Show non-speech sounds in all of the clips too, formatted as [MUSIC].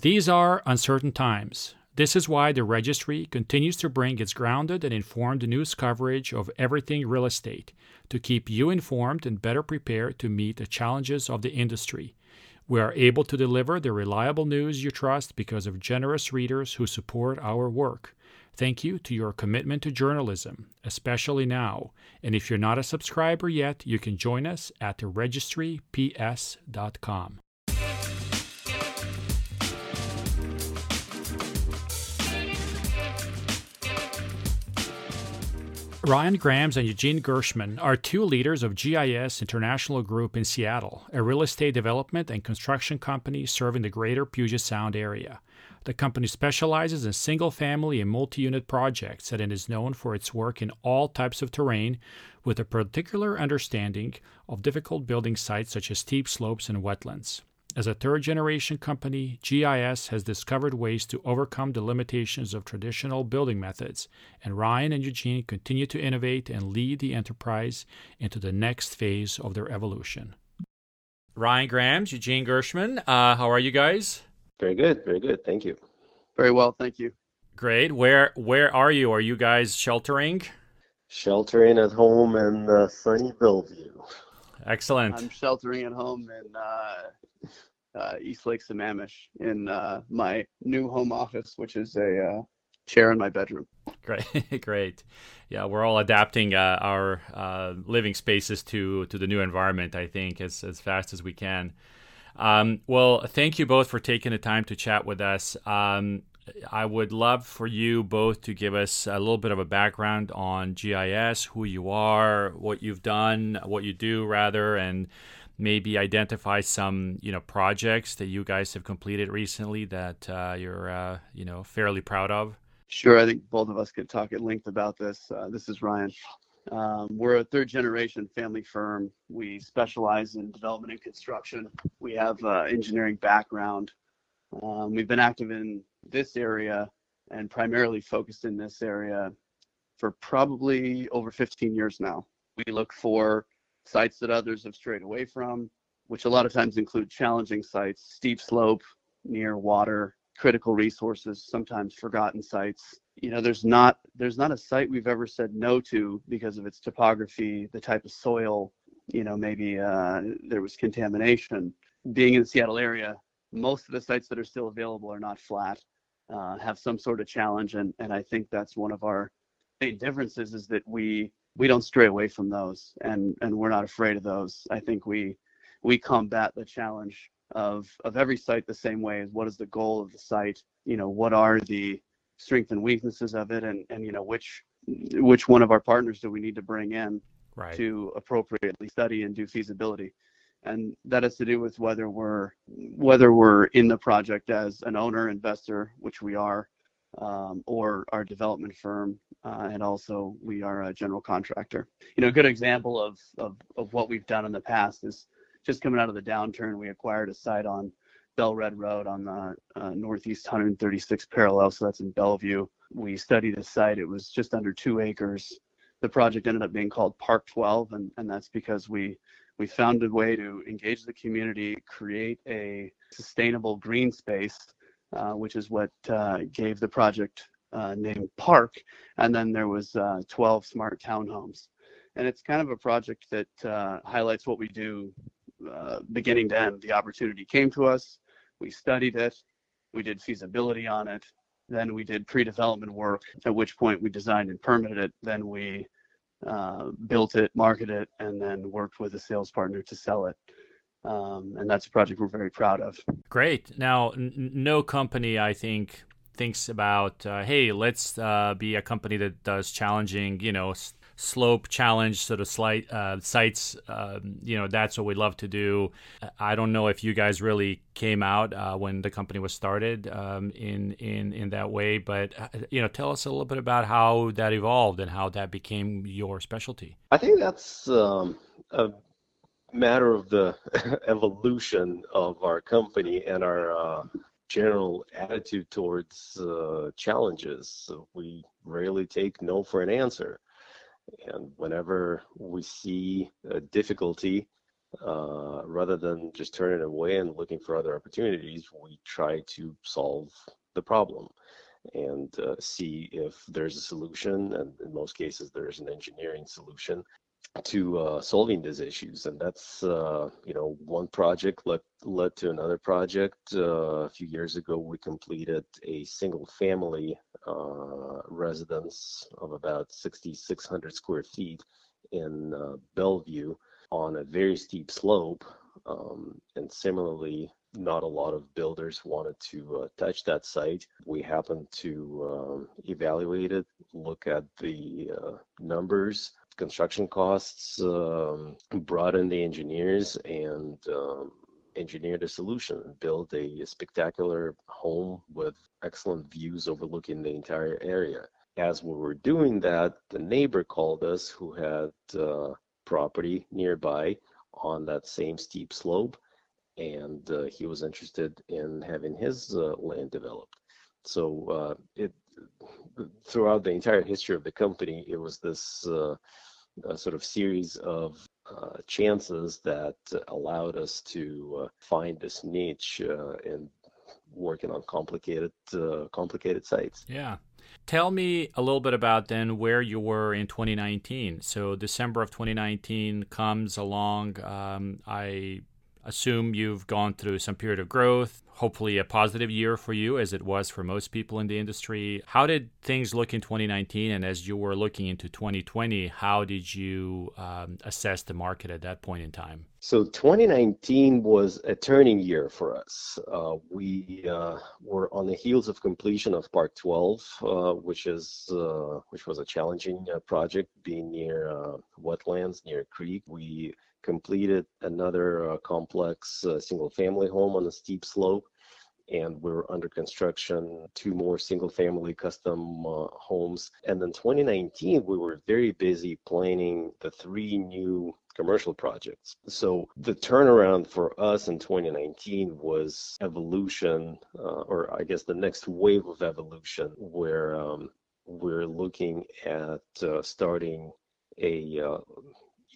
These are uncertain times. This is why the registry continues to bring its grounded and informed news coverage of everything real estate to keep you informed and better prepared to meet the challenges of the industry. We are able to deliver the reliable news you trust because of generous readers who support our work. Thank you to your commitment to journalism, especially now. And if you're not a subscriber yet, you can join us at theregistryps.com. Ryan Grams and Eugene Gershman are two leaders of GIS International Group in Seattle, a real estate development and construction company serving the greater Puget Sound area. The company specializes in single family and multi unit projects and is known for its work in all types of terrain, with a particular understanding of difficult building sites such as steep slopes and wetlands. As a third generation company, GIS has discovered ways to overcome the limitations of traditional building methods, and Ryan and Eugene continue to innovate and lead the enterprise into the next phase of their evolution. Ryan Grams, Eugene Gershman, uh, how are you guys? Very good, very good. Thank you. Very well, thank you. Great. Where where are you? Are you guys sheltering? Sheltering at home in uh, sunny Bellevue. Excellent. I'm sheltering at home in uh, uh, East Lake Sammamish in uh, my new home office, which is a uh, chair in my bedroom. Great, [LAUGHS] great. Yeah, we're all adapting uh, our uh, living spaces to to the new environment. I think as as fast as we can. Um, well, thank you both for taking the time to chat with us. Um, I would love for you both to give us a little bit of a background on GIS, who you are, what you've done, what you do, rather, and maybe identify some you know projects that you guys have completed recently that uh, you're uh, you know fairly proud of. Sure, I think both of us could talk at length about this. Uh, this is Ryan. Um, we're a third generation family firm. We specialize in development and construction. We have uh, engineering background. Um, we've been active in this area and primarily focused in this area for probably over 15 years now. We look for sites that others have strayed away from, which a lot of times include challenging sites, steep slope, near water, critical resources, sometimes forgotten sites. You know, there's not there's not a site we've ever said no to because of its topography, the type of soil, you know, maybe uh, there was contamination. Being in the Seattle area, most of the sites that are still available are not flat, uh, have some sort of challenge, and and I think that's one of our main differences is that we we don't stray away from those, and and we're not afraid of those. I think we we combat the challenge of of every site the same way as what is the goal of the site you know what are the strengths and weaknesses of it and and you know which which one of our partners do we need to bring in right. to appropriately study and do feasibility and that has to do with whether we're whether we're in the project as an owner investor which we are um, or our development firm uh, and also we are a general contractor you know a good example of, of of what we've done in the past is just coming out of the downturn, we acquired a site on Bel-Red Road on the uh, northeast 136 parallel. So that's in Bellevue. We studied the site. It was just under two acres. The project ended up being called Park 12, and, and that's because we we found a way to engage the community, create a sustainable green space, which is what uh, gave the project uh, name Park. And then there was uh, 12 smart townhomes. And it's kind of a project that uh, highlights what we do uh, beginning to end. The opportunity came to us, we studied it, we did feasibility on it, then we did pre-development work. At which point we designed and permitted it. Then we uh, built it, marketed it, and then worked with a sales partner to sell it. Um, and that's a project we're very proud of. Great. Now, n- no company, I think, thinks about, uh, hey, let's uh, be a company that does challenging, you know, slope challenge sort of slight uh, sites. Uh, you know, that's what we love to do. I don't know if you guys really came out uh, when the company was started um, in in in that way, but uh, you know, tell us a little bit about how that evolved and how that became your specialty. I think that's um, a matter of the [LAUGHS] evolution of our company and our uh, general attitude towards uh, challenges. We rarely take no for an answer. And whenever we see a difficulty, Uh, rather than just turning away and looking for other opportunities, we try to solve the problem and uh, see if there's a solution. And in most cases, there's an engineering solution to uh, solving these issues. And that's, uh, you know, one project led, led to another project. Uh, a few years ago, we completed a single family uh, residence of about 6,600 square feet in uh, Bellevue on a very steep slope. Um, and similarly, not a lot of builders wanted to uh, touch that site. We happened to um, evaluate it, look at the uh, numbers, construction costs, um, brought in the engineers, and um, engineered a solution, built a spectacular home with excellent views overlooking the entire area. As we were doing that, the neighbor called us who had uh, property nearby on that same steep slope, and uh, he was interested in having his uh, land developed. So uh, it throughout the entire history of the company, it was this uh, sort of series of uh, chances that allowed us to uh, find this niche uh, in working on complicated uh, complicated sites. Yeah. Tell me a little bit about then where you were in 2019. So December of 2019 comes along. Um, I assume you've gone through some period of growth, hopefully a positive year for you as it was for most people in the industry. How did things look in 2019? And as you were looking into 2020, how did you um, assess the market at that point in time? So 2019 was a turning year for us. Uh, we uh, were on the heels of completion of Park 12, uh, which is uh, which was a challenging uh, project, being near uh, wetlands, near a creek. We completed another uh, complex uh, single family home on a steep slope and we're under construction two more single family custom uh, homes. And then 2019 we were very busy planning the three new commercial projects. So the turnaround for us in 2019 was evolution uh, or i guess the next wave of evolution where um, we're looking at uh, starting a uh,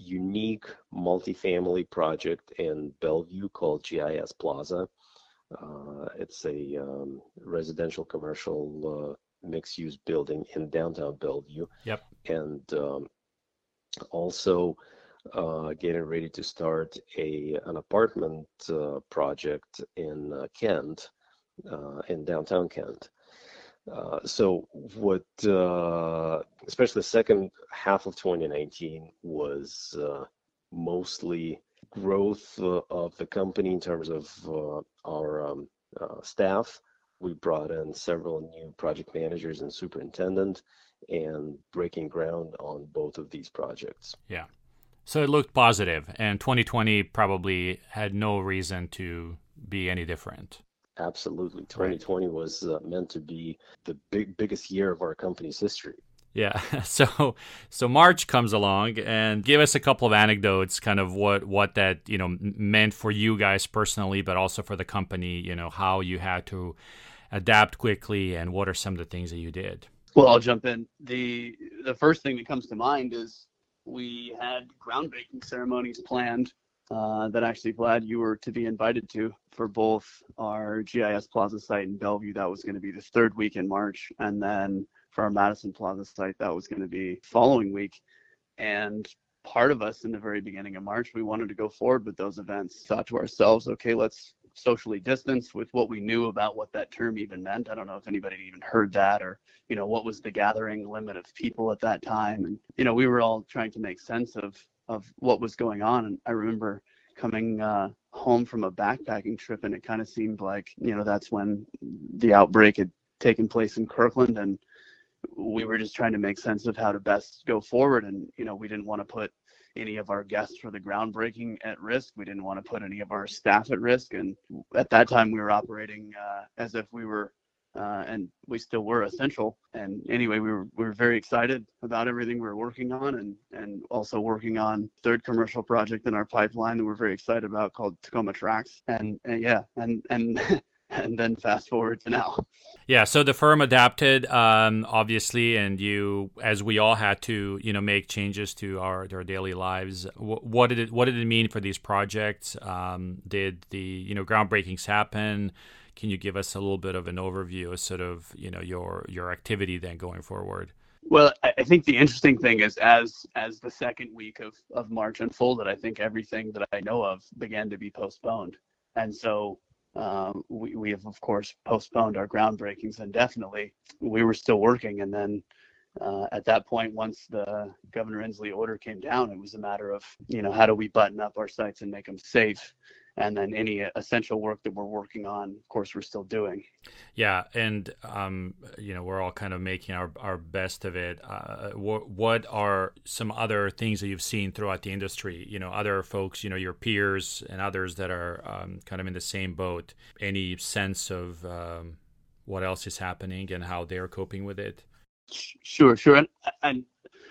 unique multifamily project in Bellevue called GIS Plaza. Uh, it's a um, residential commercial uh, mixed use building in downtown Bellevue. Yep. And um, also uh, getting ready to start a an apartment uh, project in uh, Kent, uh, in downtown Kent. Uh, so what, uh, especially the second half of 2019 was uh, mostly growth uh, of the company in terms of uh, our um, staff. We brought in several new project managers and superintendent and breaking ground on both of these projects. Yeah. So it looked positive, and 2020 probably had no reason to be any different. Absolutely. 2020 right. was uh, meant to be the big biggest year of our company's history. Yeah. [LAUGHS] So so March comes along and give us a couple of anecdotes kind of what what that, you know, meant for you guys personally but also for the company, you know, how you had to adapt quickly and what are some of the things that you did. Well, I'll jump in. The the first thing that comes to mind is we had groundbreaking ceremonies planned uh, that actually glad you were to be invited to for both our GIS Plaza site in Bellevue. That was going to be the third week in March, and then for our Madison Plaza site, that was going to be following week. And part of us in the very beginning of March, we wanted to go forward with those events. Thought to ourselves, okay, let's socially distance with what we knew about what that term even meant. I don't know if anybody even heard that or, you know, what was the gathering limit of people at that time. And, you know, we were all trying to make sense of of what was going on. And I remember coming uh, home from a backpacking trip, and it kind of seemed like you know that's when the outbreak had taken place in Kirkland, and we were just trying to make sense of how to best go forward. And you know, we didn't want to put any of our guests for the groundbreaking at risk. We didn't want to put any of our staff at risk. And at that time, we were operating uh, as if we were uh, and we still were essential. And anyway, we were we were very excited about everything we were working on, and and also working on third commercial project in our pipeline that we're very excited about called Tacoma Tracks. And, and yeah, and and [LAUGHS] [LAUGHS] and then fast forward to now. Yeah, so the firm adapted, um, obviously, and you, as we all had to, you know, make changes to our, our daily lives. What, what did it What did it mean for these projects? Um, did the you know groundbreakings happen? Can you give us a little bit of an overview of sort of you know your your activity then going forward? Well, I think the interesting thing is as as the second week of, of March unfolded, I think everything that I know of began to be postponed. And so um, we, we have, of course, postponed our groundbreakings indefinitely. We were still working. And then uh, at that point, once the Governor Inslee order came down, it was a matter of, you know, how do we button up our sites and make them safe? And then any essential work that we're working on of course we're still doing. Yeah and um, you know we're all kind of making our, our best of it. Uh, what, what are some other things that you've seen throughout the industry? You know other folks you know your peers and others that are um, kind of in the same boat. Any sense of um, what else is happening and how they're coping with it? Sure sure and, and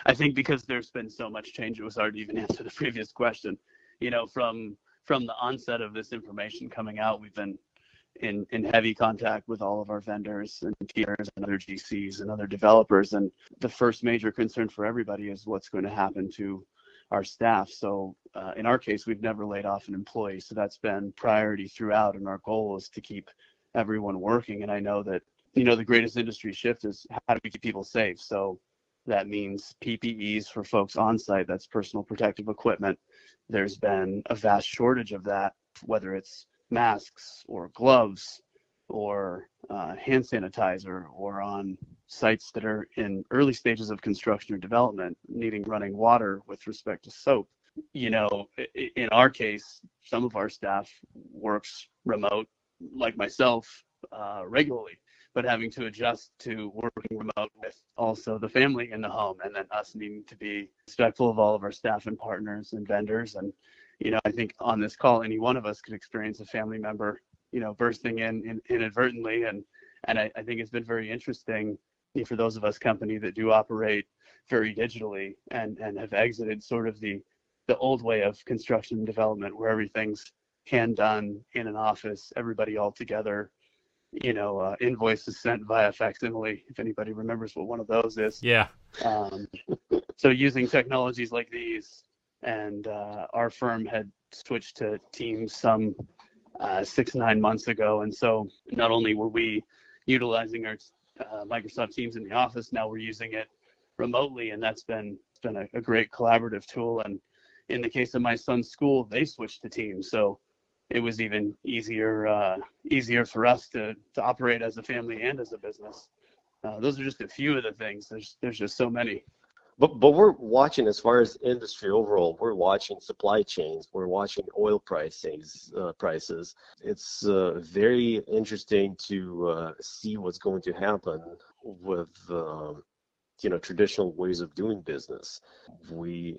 i think because there's been so much change it was hard to even [LAUGHS] answer the previous question. You know from from the onset of this information coming out, we've been in, in heavy contact with all of our vendors and tiers and other GCs and other developers. And the first major concern for everybody is what's going to happen to our staff. So uh, in our case, we've never laid off an employee. So that's been priority throughout. And our goal is to keep everyone working. And I know that, you know, the greatest industry shift is how do we keep people safe? So that means PPEs for folks on site, that's personal protective equipment there's been a vast shortage of that, whether it's masks or gloves or uh, hand sanitizer or on sites that are in early stages of construction or development needing running water with respect to soap. You know, in our case, some of our staff works remote, like myself, uh, regularly, but having to adjust to working remote with also the family in the home and then us needing to be respectful of all of our staff and partners and vendors. And you know i think on this call any one of us could experience a family member you know bursting in, in inadvertently. And and I, I think it's been very interesting for those of us company that do operate very digitally and and have exited sort of the the old way of construction development where everything's hand done in an office everybody all together you know, uh, invoices sent via facsimile, if anybody remembers what one of those is. Yeah. Um, so using technologies like these, and uh, our firm had switched to Teams some uh, six, nine months ago. And so not only were we utilizing our uh, Microsoft Teams in the office, now we're using it remotely, and that's been been a, a great collaborative tool. And in the case of my son's school, they switched to Teams. So it was even easier uh, easier for us to to operate as a family and as a business. Uh, those are just a few of the things. There's there's just so many. But but we're watching as far as industry overall. We're watching supply chains. We're watching oil pricings uh, prices. It's uh, very interesting to uh, see what's going to happen with. Um, you know traditional ways of doing business we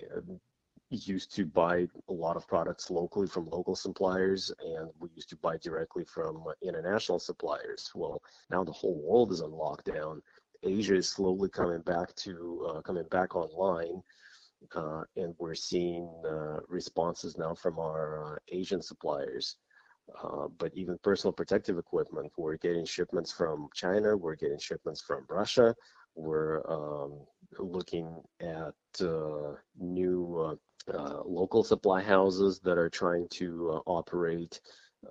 used to buy a lot of products locally from local suppliers and we used to buy directly from international suppliers. Well now the whole world is on lockdown. Asia is slowly coming back to uh, coming back online uh, and we're seeing uh, responses now from our uh, asian suppliers. Uh, but even personal protective equipment we're getting shipments from china we're getting shipments from russia we're um, looking at uh, new uh, local supply houses that are trying to uh, operate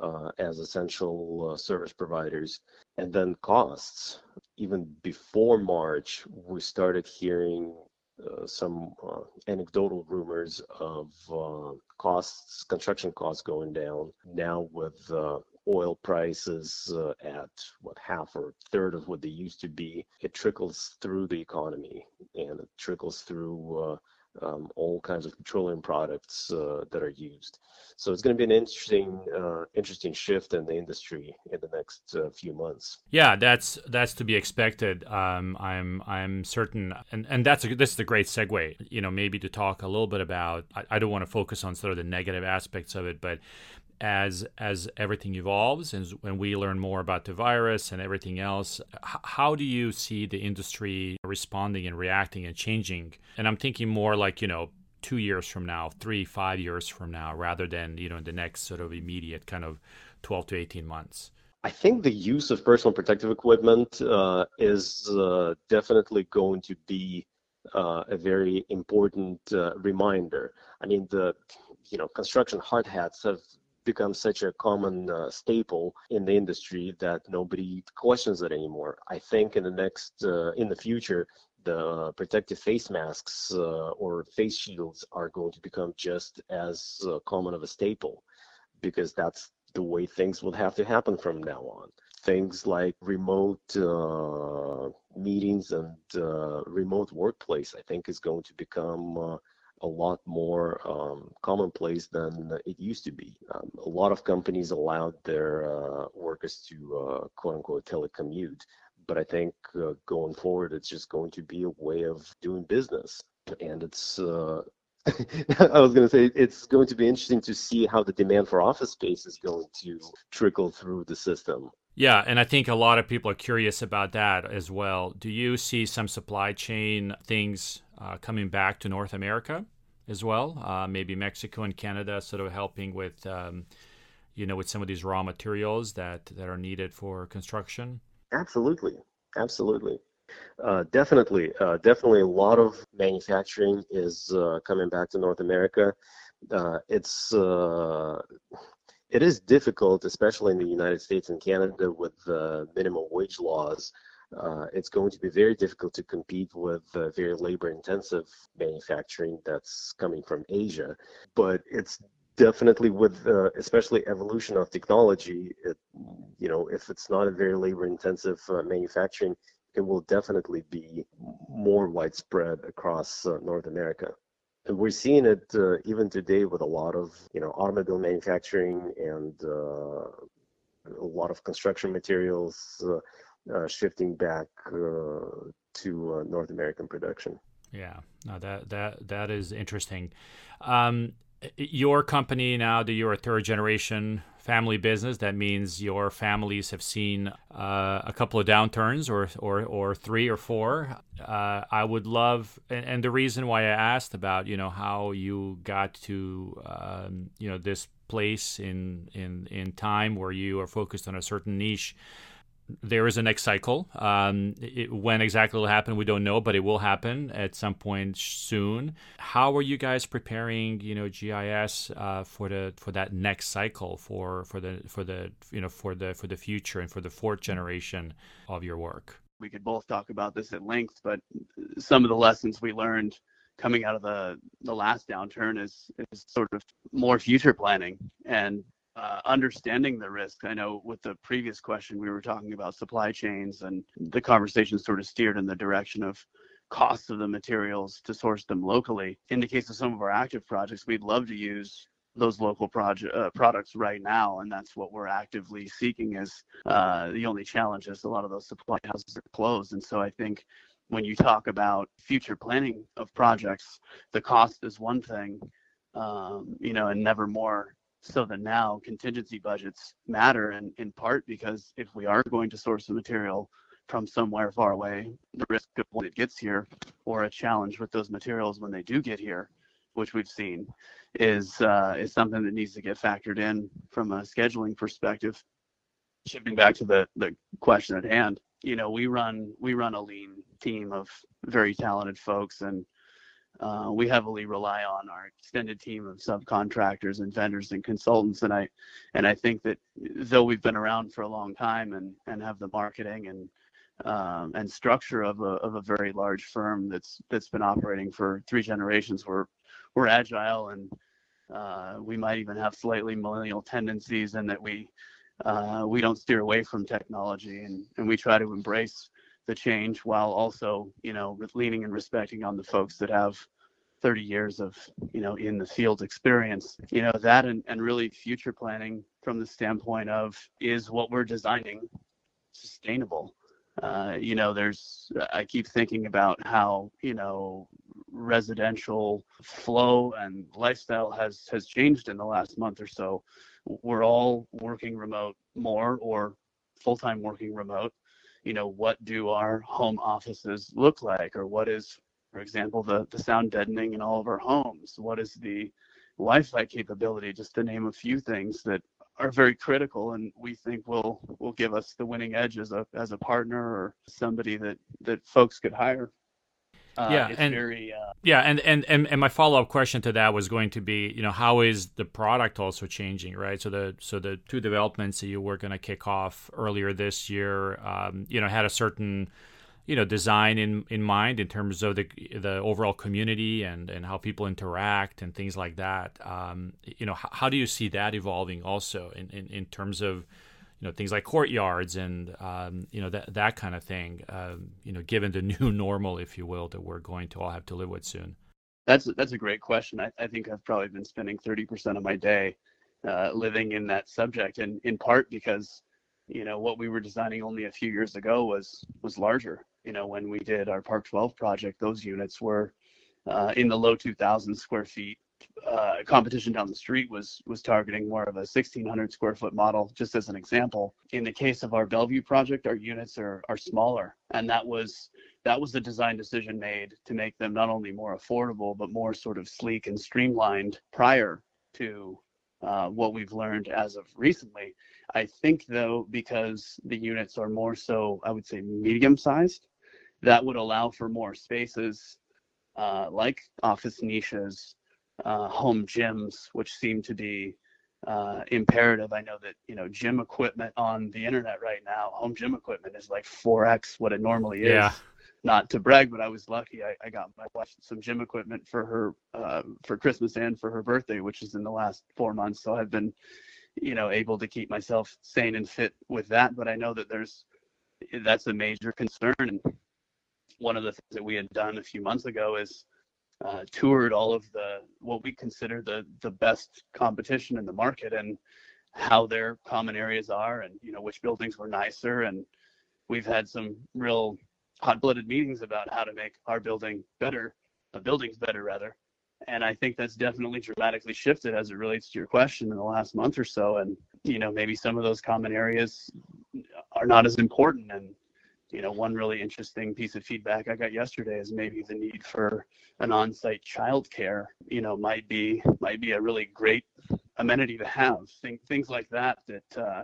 uh, as essential uh, service providers. And then costs. Even before March, we started hearing uh, some anecdotal rumors of costs, construction costs going down. Now with oil prices uh, at what half or third of what they used to be, it trickles through the economy and it trickles through uh, um, all kinds of petroleum products uh, that are used. So it's going to be an interesting, uh, interesting shift in the industry in the next uh, few months. Yeah, that's that's to be expected. Um, I'm I'm certain, and and that's a, this is a great segue. You know, maybe to talk a little bit about. I, I don't want to focus on sort of the negative aspects of it, but as as everything evolves and when we learn more about the virus and everything else how do you see the industry responding and reacting and changing and i'm thinking more like you know two years from now three five years from now rather than you know in the next sort of immediate kind of 12 to 18 months I think the use of personal protective equipment uh, is uh, definitely going to be uh, a very important uh, reminder. I mean, the you know construction hard hats have become such a common uh, staple in the industry that nobody questions it anymore. I think in the next uh, in the future, the protective face masks uh, or face shields are going to become just as uh, common of a staple because that's the way things will have to happen from now on. Things like remote uh, meetings and uh, remote workplace, I think, is going to become a lot more um, commonplace than it used to be. Um, a lot of companies allowed their uh, workers to uh, quote unquote telecommute, but I think uh, going forward, it's just going to be a way of doing business. And it's, uh, [LAUGHS] I was going to say, it's going to be interesting to see how the demand for office space is going to trickle through the system. Yeah, and I think a lot of people are curious about that as well. Do you see some supply chain things uh, coming back to North America as well? Uh, maybe Mexico and Canada sort of helping with, um, you know, with some of these raw materials that, that are needed for construction? Absolutely, absolutely. Uh, definitely, uh, definitely a lot of manufacturing is uh, coming back to North America. Uh, it's it is difficult, especially in the United States and Canada, with the minimum wage laws. Uh, it's going to be very difficult to compete with uh, very labor intensive manufacturing that's coming from Asia. But it's definitely with uh, especially evolution of technology, it, you know, if it's not a very labor intensive manufacturing, it will definitely be more widespread across North America. And we're seeing it uh, even today with a lot of, you know, automobile manufacturing and uh, a lot of construction materials uh, shifting back to North American production. Yeah, no, that that that is interesting. Um, your company now that you're a third generation family business that means your families have seen uh, a couple of downturns or or, or three or four. Uh, i would love and, and, the reason why i asked about you know how you got to um, you know this place in in in time where you are focused on a certain niche there is a next cycle. Um, it, when exactly it will happen, we don't know, but it will happen at some point soon. How are you guys preparing, you know, GIS uh, for the for that next cycle for for the for the you know for the for the future and for the fourth generation of your work? We could both talk about this at length, but some of the lessons we learned coming out of the the last downturn is is sort of more future planning and uh, understanding the risk. I know with the previous question, we were talking about supply chains, and the conversation sort of steered in the direction of costs of the materials to source them locally. In the case of some of our active projects, we'd love to use those local project uh, products right now, and that's what we're actively seeking. Is uh, the only challenge is a lot of those supply houses are closed, and so I think when you talk about future planning of projects, the cost is one thing, um, you know, and never more so that now contingency budgets matter in, in part because if we are going to source the material from somewhere far away, the risk of when it gets here or a challenge with those materials when they do get here, which we've seen, is uh, is something that needs to get factored in from a scheduling perspective. Shifting back to the, the question at hand, you know, we run we run a lean team of very talented folks and uh, we heavily rely on our extended team of subcontractors and vendors and consultants. And I, and I think that though we've been around for a long time and, and have the marketing and, um, and structure of a, of a very large firm that's, that's been operating for three generations, we're, we're agile and uh, we might even have slightly millennial tendencies and that we, uh, we don't steer away from technology and, and we try to embrace the change while also, you know, leaning and respecting on the folks that have 30 years of, you know, in the field experience. You know, that and, and really future planning from the standpoint of is what we're designing sustainable? Uh, you know, there's, I keep thinking about how, you know, residential flow and lifestyle has has changed in the last month or so. We're all working remote more or full-time working remote you know, what do our home offices look like? Or what is, for example, the, the sound deadening in all of our homes? What is the Wi Fi capability, just to name a few things that are very critical and we think will will give us the winning edge as a as a partner or somebody that that folks could hire. Uh, yeah, and very, uh, yeah, and, and and and my follow up question to that was going to be, you know, how is the product also changing, right? So the so the two developments that you were going to kick off earlier this year, um, you know, had a certain you know design in in mind in terms of the the overall community and and how people interact and things like that um, you know how, how, do you see that evolving also in, in in terms of you know things like courtyards and um, you know that that kind of thing um, you know given the [LAUGHS] new normal if you will that we're going to all have to live with soon that's that's a great question i, I think i've probably been spending 30% of my day uh, living in that subject and in part because you know what we were designing only a few years ago was was larger you know, when we did our Park 12 project, those units were uh, in the low 2,000 square feet. Uh, competition down the street was was targeting more of a 1,600 square foot model. Just as an example, in the case of our Bellevue project, our units are are smaller, and that was that was the design decision made to make them not only more affordable but more sort of sleek and streamlined prior to uh, what we've learned as of recently. I think though, because the units are more so, I would say medium sized, that would allow for more spaces uh, like office niches, uh, home gyms, which seem to be uh, imperative. I know that you know gym equipment on the internet right now, home gym equipment is like 4x what it normally is. Yeah. Not to brag, but I was lucky. I, I got my wife some gym equipment for her uh, for Christmas and for her birthday, which is in the last four months. So I've been, you know, able to keep myself sane and fit with that. But I know that there's that's a major concern, and one of the things that we had done a few months ago is uh, toured all of the what we consider the the best competition in the market and how their common areas are and you know which buildings were nicer. And we've had some real hot-blooded meetings about how to make our building better uh, buildings better rather. And i think that's definitely dramatically shifted as it relates to your question in the last month or so. And you know maybe some of those common areas are not as important and you know, one really interesting piece of feedback I got yesterday is maybe the need for an on-site childcare, you know, might be might be a really great amenity to have. Think, things like that that uh,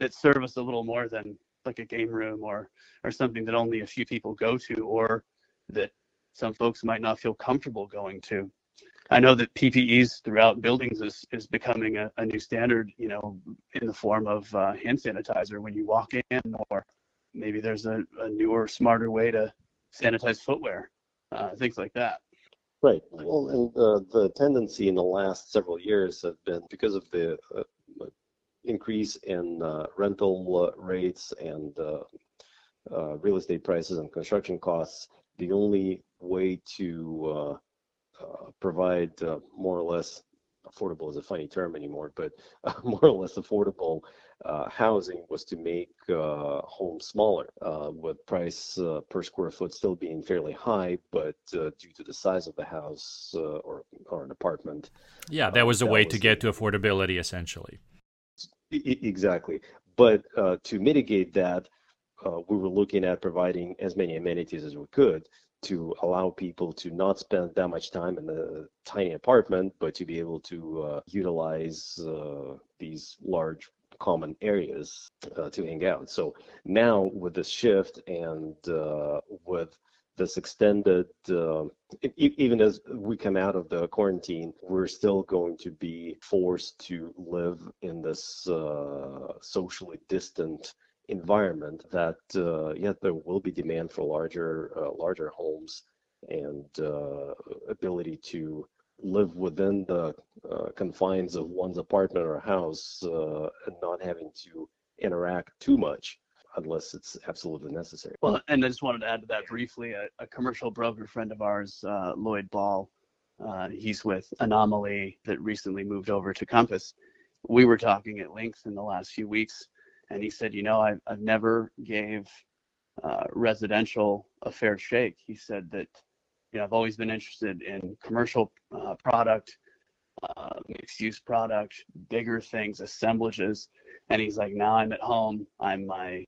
that serve us a little more than like a game room or or something that only a few people go to or that some folks might not feel comfortable going to. I know that PPEs throughout buildings is, is becoming a, a new standard, you know, in the form of uh, hand sanitizer when you walk in or maybe there's a, a newer, smarter way to sanitize footwear, uh, things like that. Right. Well, and uh, the tendency in the last several years have been because of the uh, increase in uh, rental uh, rates and uh, real estate prices and construction costs. The only way to provide more or less affordable is a funny term anymore, but [LAUGHS] more or less affordable uh, housing was to make uh, homes smaller, uh, with price uh, per square foot still being fairly high, but uh, due to the size of the house uh, or or an apartment. Yeah, that was a way to get to affordability, essentially. exactly, but to mitigate that, we were looking at providing as many amenities as we could to allow people to not spend that much time in a tiny apartment, but to be able to uh, utilize uh, these large common areas uh, to hang out. So now with this shift and uh, with this extended, uh, even as we come out of the quarantine, we're still going to be forced to live in this uh, socially distant environment that uh, yeah there will be demand for larger uh, larger homes and uh, ability to live within the uh, confines of one's apartment or house uh, and not having to interact too much unless it's absolutely necessary. Well, and I just wanted to add to that briefly. A, a commercial broker friend of ours, uh, Lloyd Ball, he's with Anomaly that recently moved over to Compass. We were talking at length in the last few weeks, and he said, "You know, I've, I've never gave uh, residential a fair shake." He said that you know, I've always been interested in commercial uh, product, uh, mixed use product, bigger things, assemblages. And he's like, now I'm at home. I'm my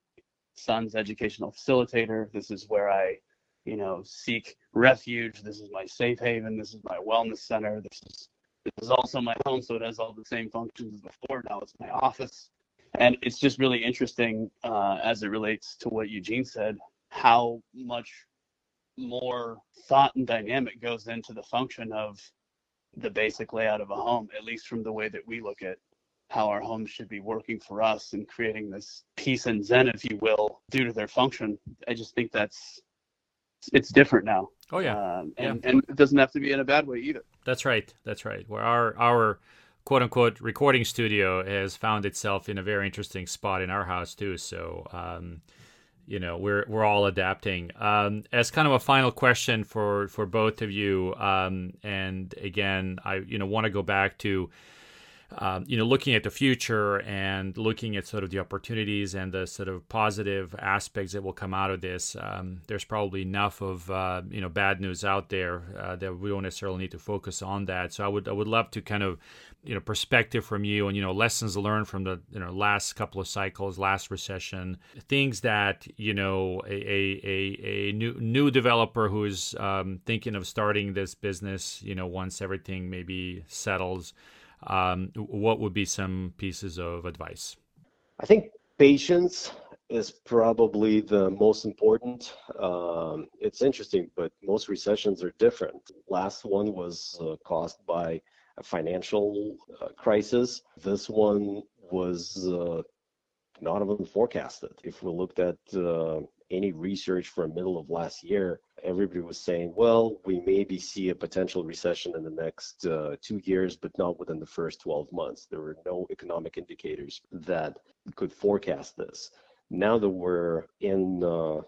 son's educational facilitator. This is where I, you know, seek refuge. This is my safe haven. This is my wellness center. This is This is also my home, so it has all the same functions as before. Now it's my office. And it's just really interesting uh, as it relates to what Eugene said, how much more thought and dynamic goes into the function of the basic layout of a home, at least from the way that we look at how our homes should be working for us and creating this peace and zen, if you will, due to their function. I just think that's it's different now. Oh yeah, um, and yeah. and it doesn't have to be in a bad way either. That's right. That's right. Where our our quote unquote recording studio has found itself in a very interesting spot in our house too. So. Um, you know we're we're all adapting. Um, as kind of a final question for for both of you, um, and again, I you know want to go back to um, you know, looking at the future and looking at sort of the opportunities and the sort of positive aspects that will come out of this, um, there's probably enough of uh, you know bad news out there uh, that we don't necessarily need to focus on that. So I would I would love to kind of you know perspective from you and you know lessons learned from the you know last couple of cycles, last recession, things that you know a a, a, new new developer who's um, thinking of starting this business, you know, once everything maybe settles um, what would be some pieces of advice? I think patience is probably the most important. Um, it's interesting, but most recessions are different. Last one was uh, caused by a financial uh, crisis. This one was uh, not even forecasted. If we looked at uh, any research from middle of last year, everybody was saying, well, we maybe see a potential recession in the next uh, two years, but not within the first 12 months. There were no economic indicators that could forecast this. Now that we're in, uh,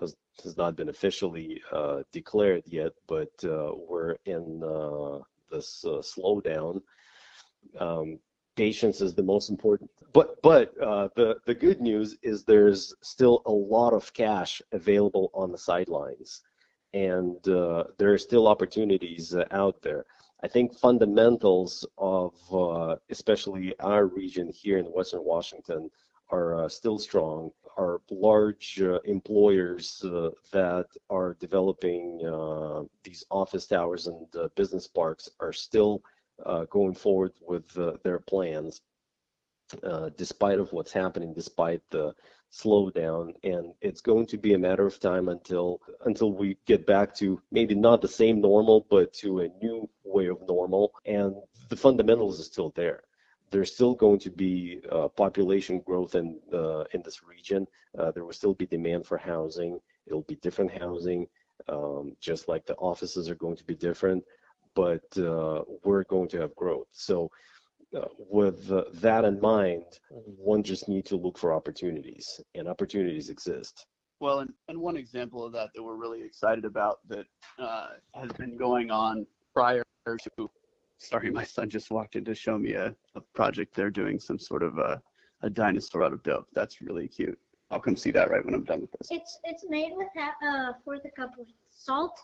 has, has not been officially uh, declared yet, but uh, we're in uh, this uh, slowdown. Um, patience is the most important. But but uh, the the good news is there's still a lot of cash available on the sidelines, and uh, there are still opportunities uh, out there. I think fundamentals of uh, especially our region here in Western Washington are uh, still strong. Our large uh, employers that are developing these office towers and business parks are still uh, going forward with uh, their plans, uh, despite of what's happening, despite the slowdown. And it's going to be a matter of time until until we get back to maybe not the same normal, but to a new way of normal. And the fundamentals are still there there's still going to be uh, population growth in in this region. Uh, there will still be demand for housing. It'll be different housing, um, just like the offices are going to be different but uh, we're going to have growth. So uh, with uh, that in mind, one just need to look for opportunities, and opportunities exist. Well, and, and one example of that that we're really excited about that uh, has been going on prior to. Sorry, my son just walked in to show me a, a project they're doing, some sort of a, a dinosaur out of dough. That's really cute. I'll come see that right when I'm done with this. It's it's made with a uh, fourth a cup of salt,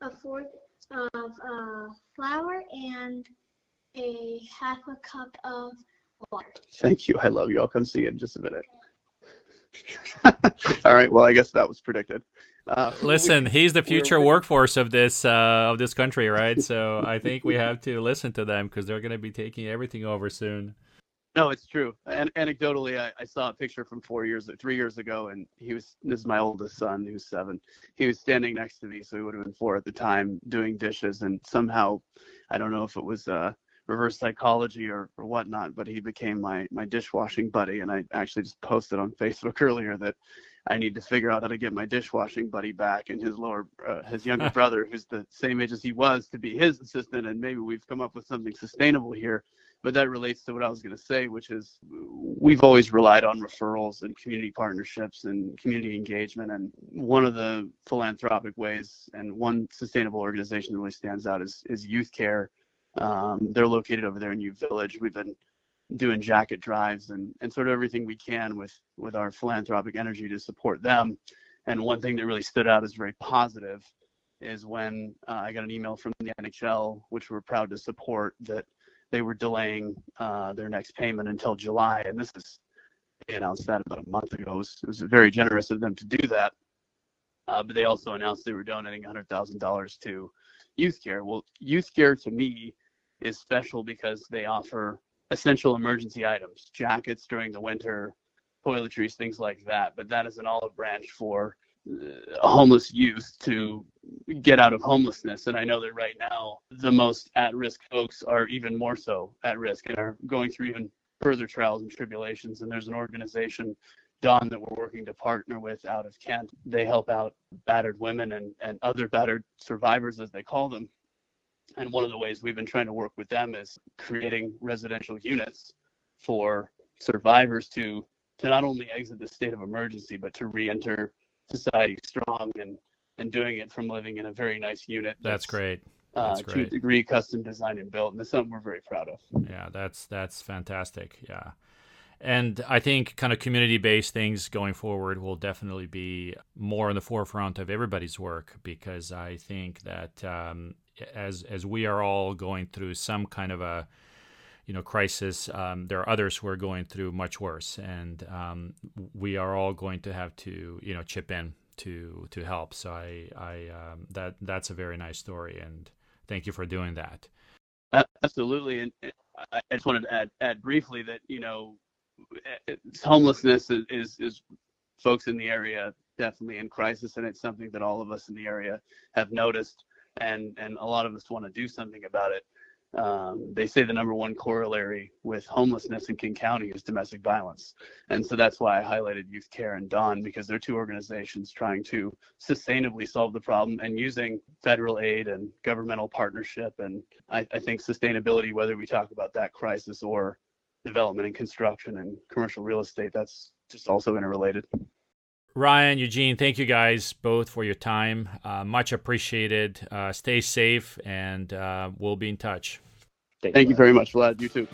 a fourth of uh, flour and a half a cup of water. Thank you. I love you. I'll come see you in just a minute. [LAUGHS] All right. Well, I guess that was predicted. Uh, listen, he's the future workforce of this uh, of this country, right? [LAUGHS] So I think we have to listen to them because they're going to be taking everything over soon. No, it's true. Anecdotally, I, I, saw a picture from four years, three years ago, and he was. This is my oldest son, who's seven. He was standing next to me, so he would have been four at the time, doing dishes, and somehow, I don't know if it was uh, reverse psychology or, or whatnot, but he became my my dishwashing buddy. And I actually just posted on [LAUGHS] Facebook earlier that I need to figure out how to get my dishwashing buddy back and his lower, uh, his younger [LAUGHS] brother, who's the same age as he was, to be his assistant, and maybe we've come up with something sustainable here but that relates to what I was going to say, which is we've always relied on referrals and community partnerships and community engagement. And one of the philanthropic ways and one sustainable organization that really stands out is, is Youth Care. Um, they're located over there in U Village. We've been doing jacket drives and, and sort of everything we can with, with our philanthropic energy to support them. And one thing that really stood out as very positive is when uh, I got an email from the NHL, which we're proud to support, that they were delaying uh, their next payment until July, and this is they announced that about a month ago. It was, it was very generous of them to do that. Uh, but they also announced they were donating $100,000 to youth care. Well, youth care to me is special because they offer essential emergency items, jackets during the winter, toiletries, things like that. But that is an olive branch for uh, homeless youth to get out of homelessness. And I know that right now, the most at risk folks are even more so at risk and are going through even further trials and tribulations. And there's an organization, Dawn, that we're working to partner with out of Kent. They help out battered women and, and other battered survivors, as they call them. And one of the ways we've been trying to work with them is creating residential units for survivors to to not only exit the state of emergency, but to re-enter society strong and and doing it from living in a very nice unit. That's, that's great. Uh, that's uh, great. To a degree, custom designed and built, and it's something we're very proud of. Yeah, that's that's fantastic. Yeah, and I think kind of community-based things going forward will definitely be more in the forefront of everybody's work because I think that um, as as we are all going through some kind of a you know crisis um, there are others who are going through much worse and um, we are all going to have to you know chip in to to help so i i um, that that's a very nice story and thank you for doing that absolutely and i just wanted to add add briefly that you know homelessness is, is, is folks in the area definitely in crisis and it's something that all of us in the area have noticed and and a lot of us want to do something about it. Um, they say the number one corollary with homelessness in King County is domestic violence. And so that's why I highlighted Youth Care and Dawn because they're two organizations trying to sustainably solve the problem and using federal aid and governmental partnership. And I, I think sustainability, whether we talk about that crisis or development and construction and commercial real estate, that's just also interrelated. Ryan, Eugene, thank you guys both for your time. Uh, much appreciated. Uh, stay safe, and uh, we'll be in touch. Thank, thank you very much, Vlad. You too.